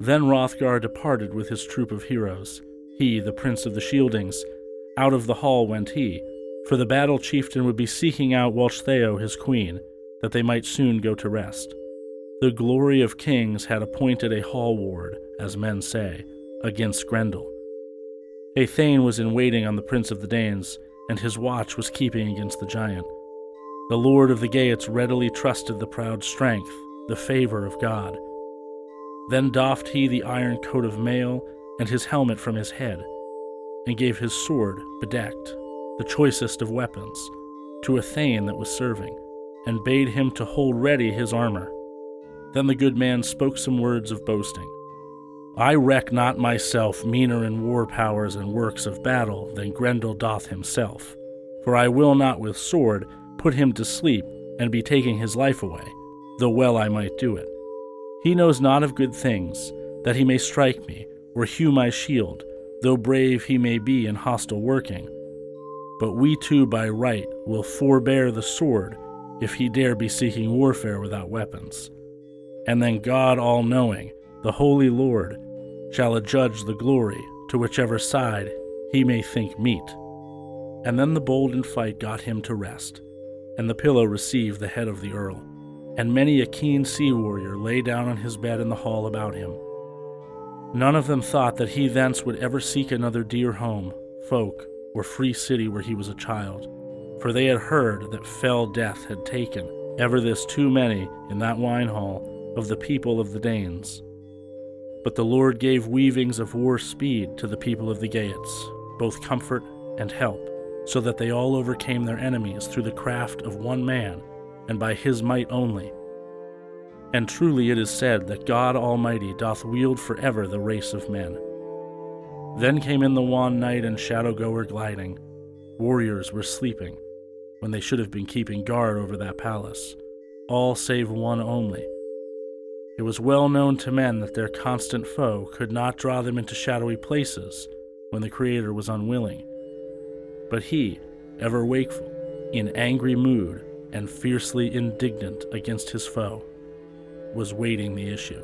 Then Hrothgar departed with his troop of heroes. He, the prince of the Shieldings, out of the hall went he, for the battle chieftain would be seeking out Wealhtheow his queen, that they might soon go to rest. The glory of kings had appointed a hall ward, as men say, against Grendel. A thane was in waiting on the prince of the Danes, and his watch was keeping against the giant. The lord of the Geats readily trusted the proud strength, the favor of God. Then doffed he the iron coat of mail and his helmet from his head, and gave his sword, bedecked, the choicest of weapons, to a thane that was serving, and bade him to hold ready his armor. Then the good man spoke some words of boasting. I reck not myself meaner in war powers and works of battle than Grendel doth himself, for I will not with sword put him to sleep and be taking his life away, though well I might do it. He knows not of good things, that he may strike me, or hew my shield, though brave he may be in hostile working. But we two by right will forbear the sword, if he dare be seeking warfare without weapons. And then God all knowing, the Holy Lord, shall adjudge the glory to whichever side he may think meet. And then the bold in fight got him to rest, and the pillow received the head of the earl and many a keen sea warrior lay down on his bed in the hall about him. None of them thought that he thence would ever seek another dear home, folk, or free city where he was a child, for they had heard that fell death had taken ever this too many in that wine hall of the people of the Danes. But the Lord gave weavings of war speed to the people of the Geats, both comfort and help, so that they all overcame their enemies through the craft of one man and by his might only. And truly it is said that God Almighty doth wield for ever the race of men. Then came in the wan night and shadow goer gliding. Warriors were sleeping, when they should have been keeping guard over that palace, all save one only. It was well known to men that their constant foe could not draw them into shadowy places when the Creator was unwilling. But he, ever wakeful, in angry mood, and fiercely indignant against his foe, was waiting the issue.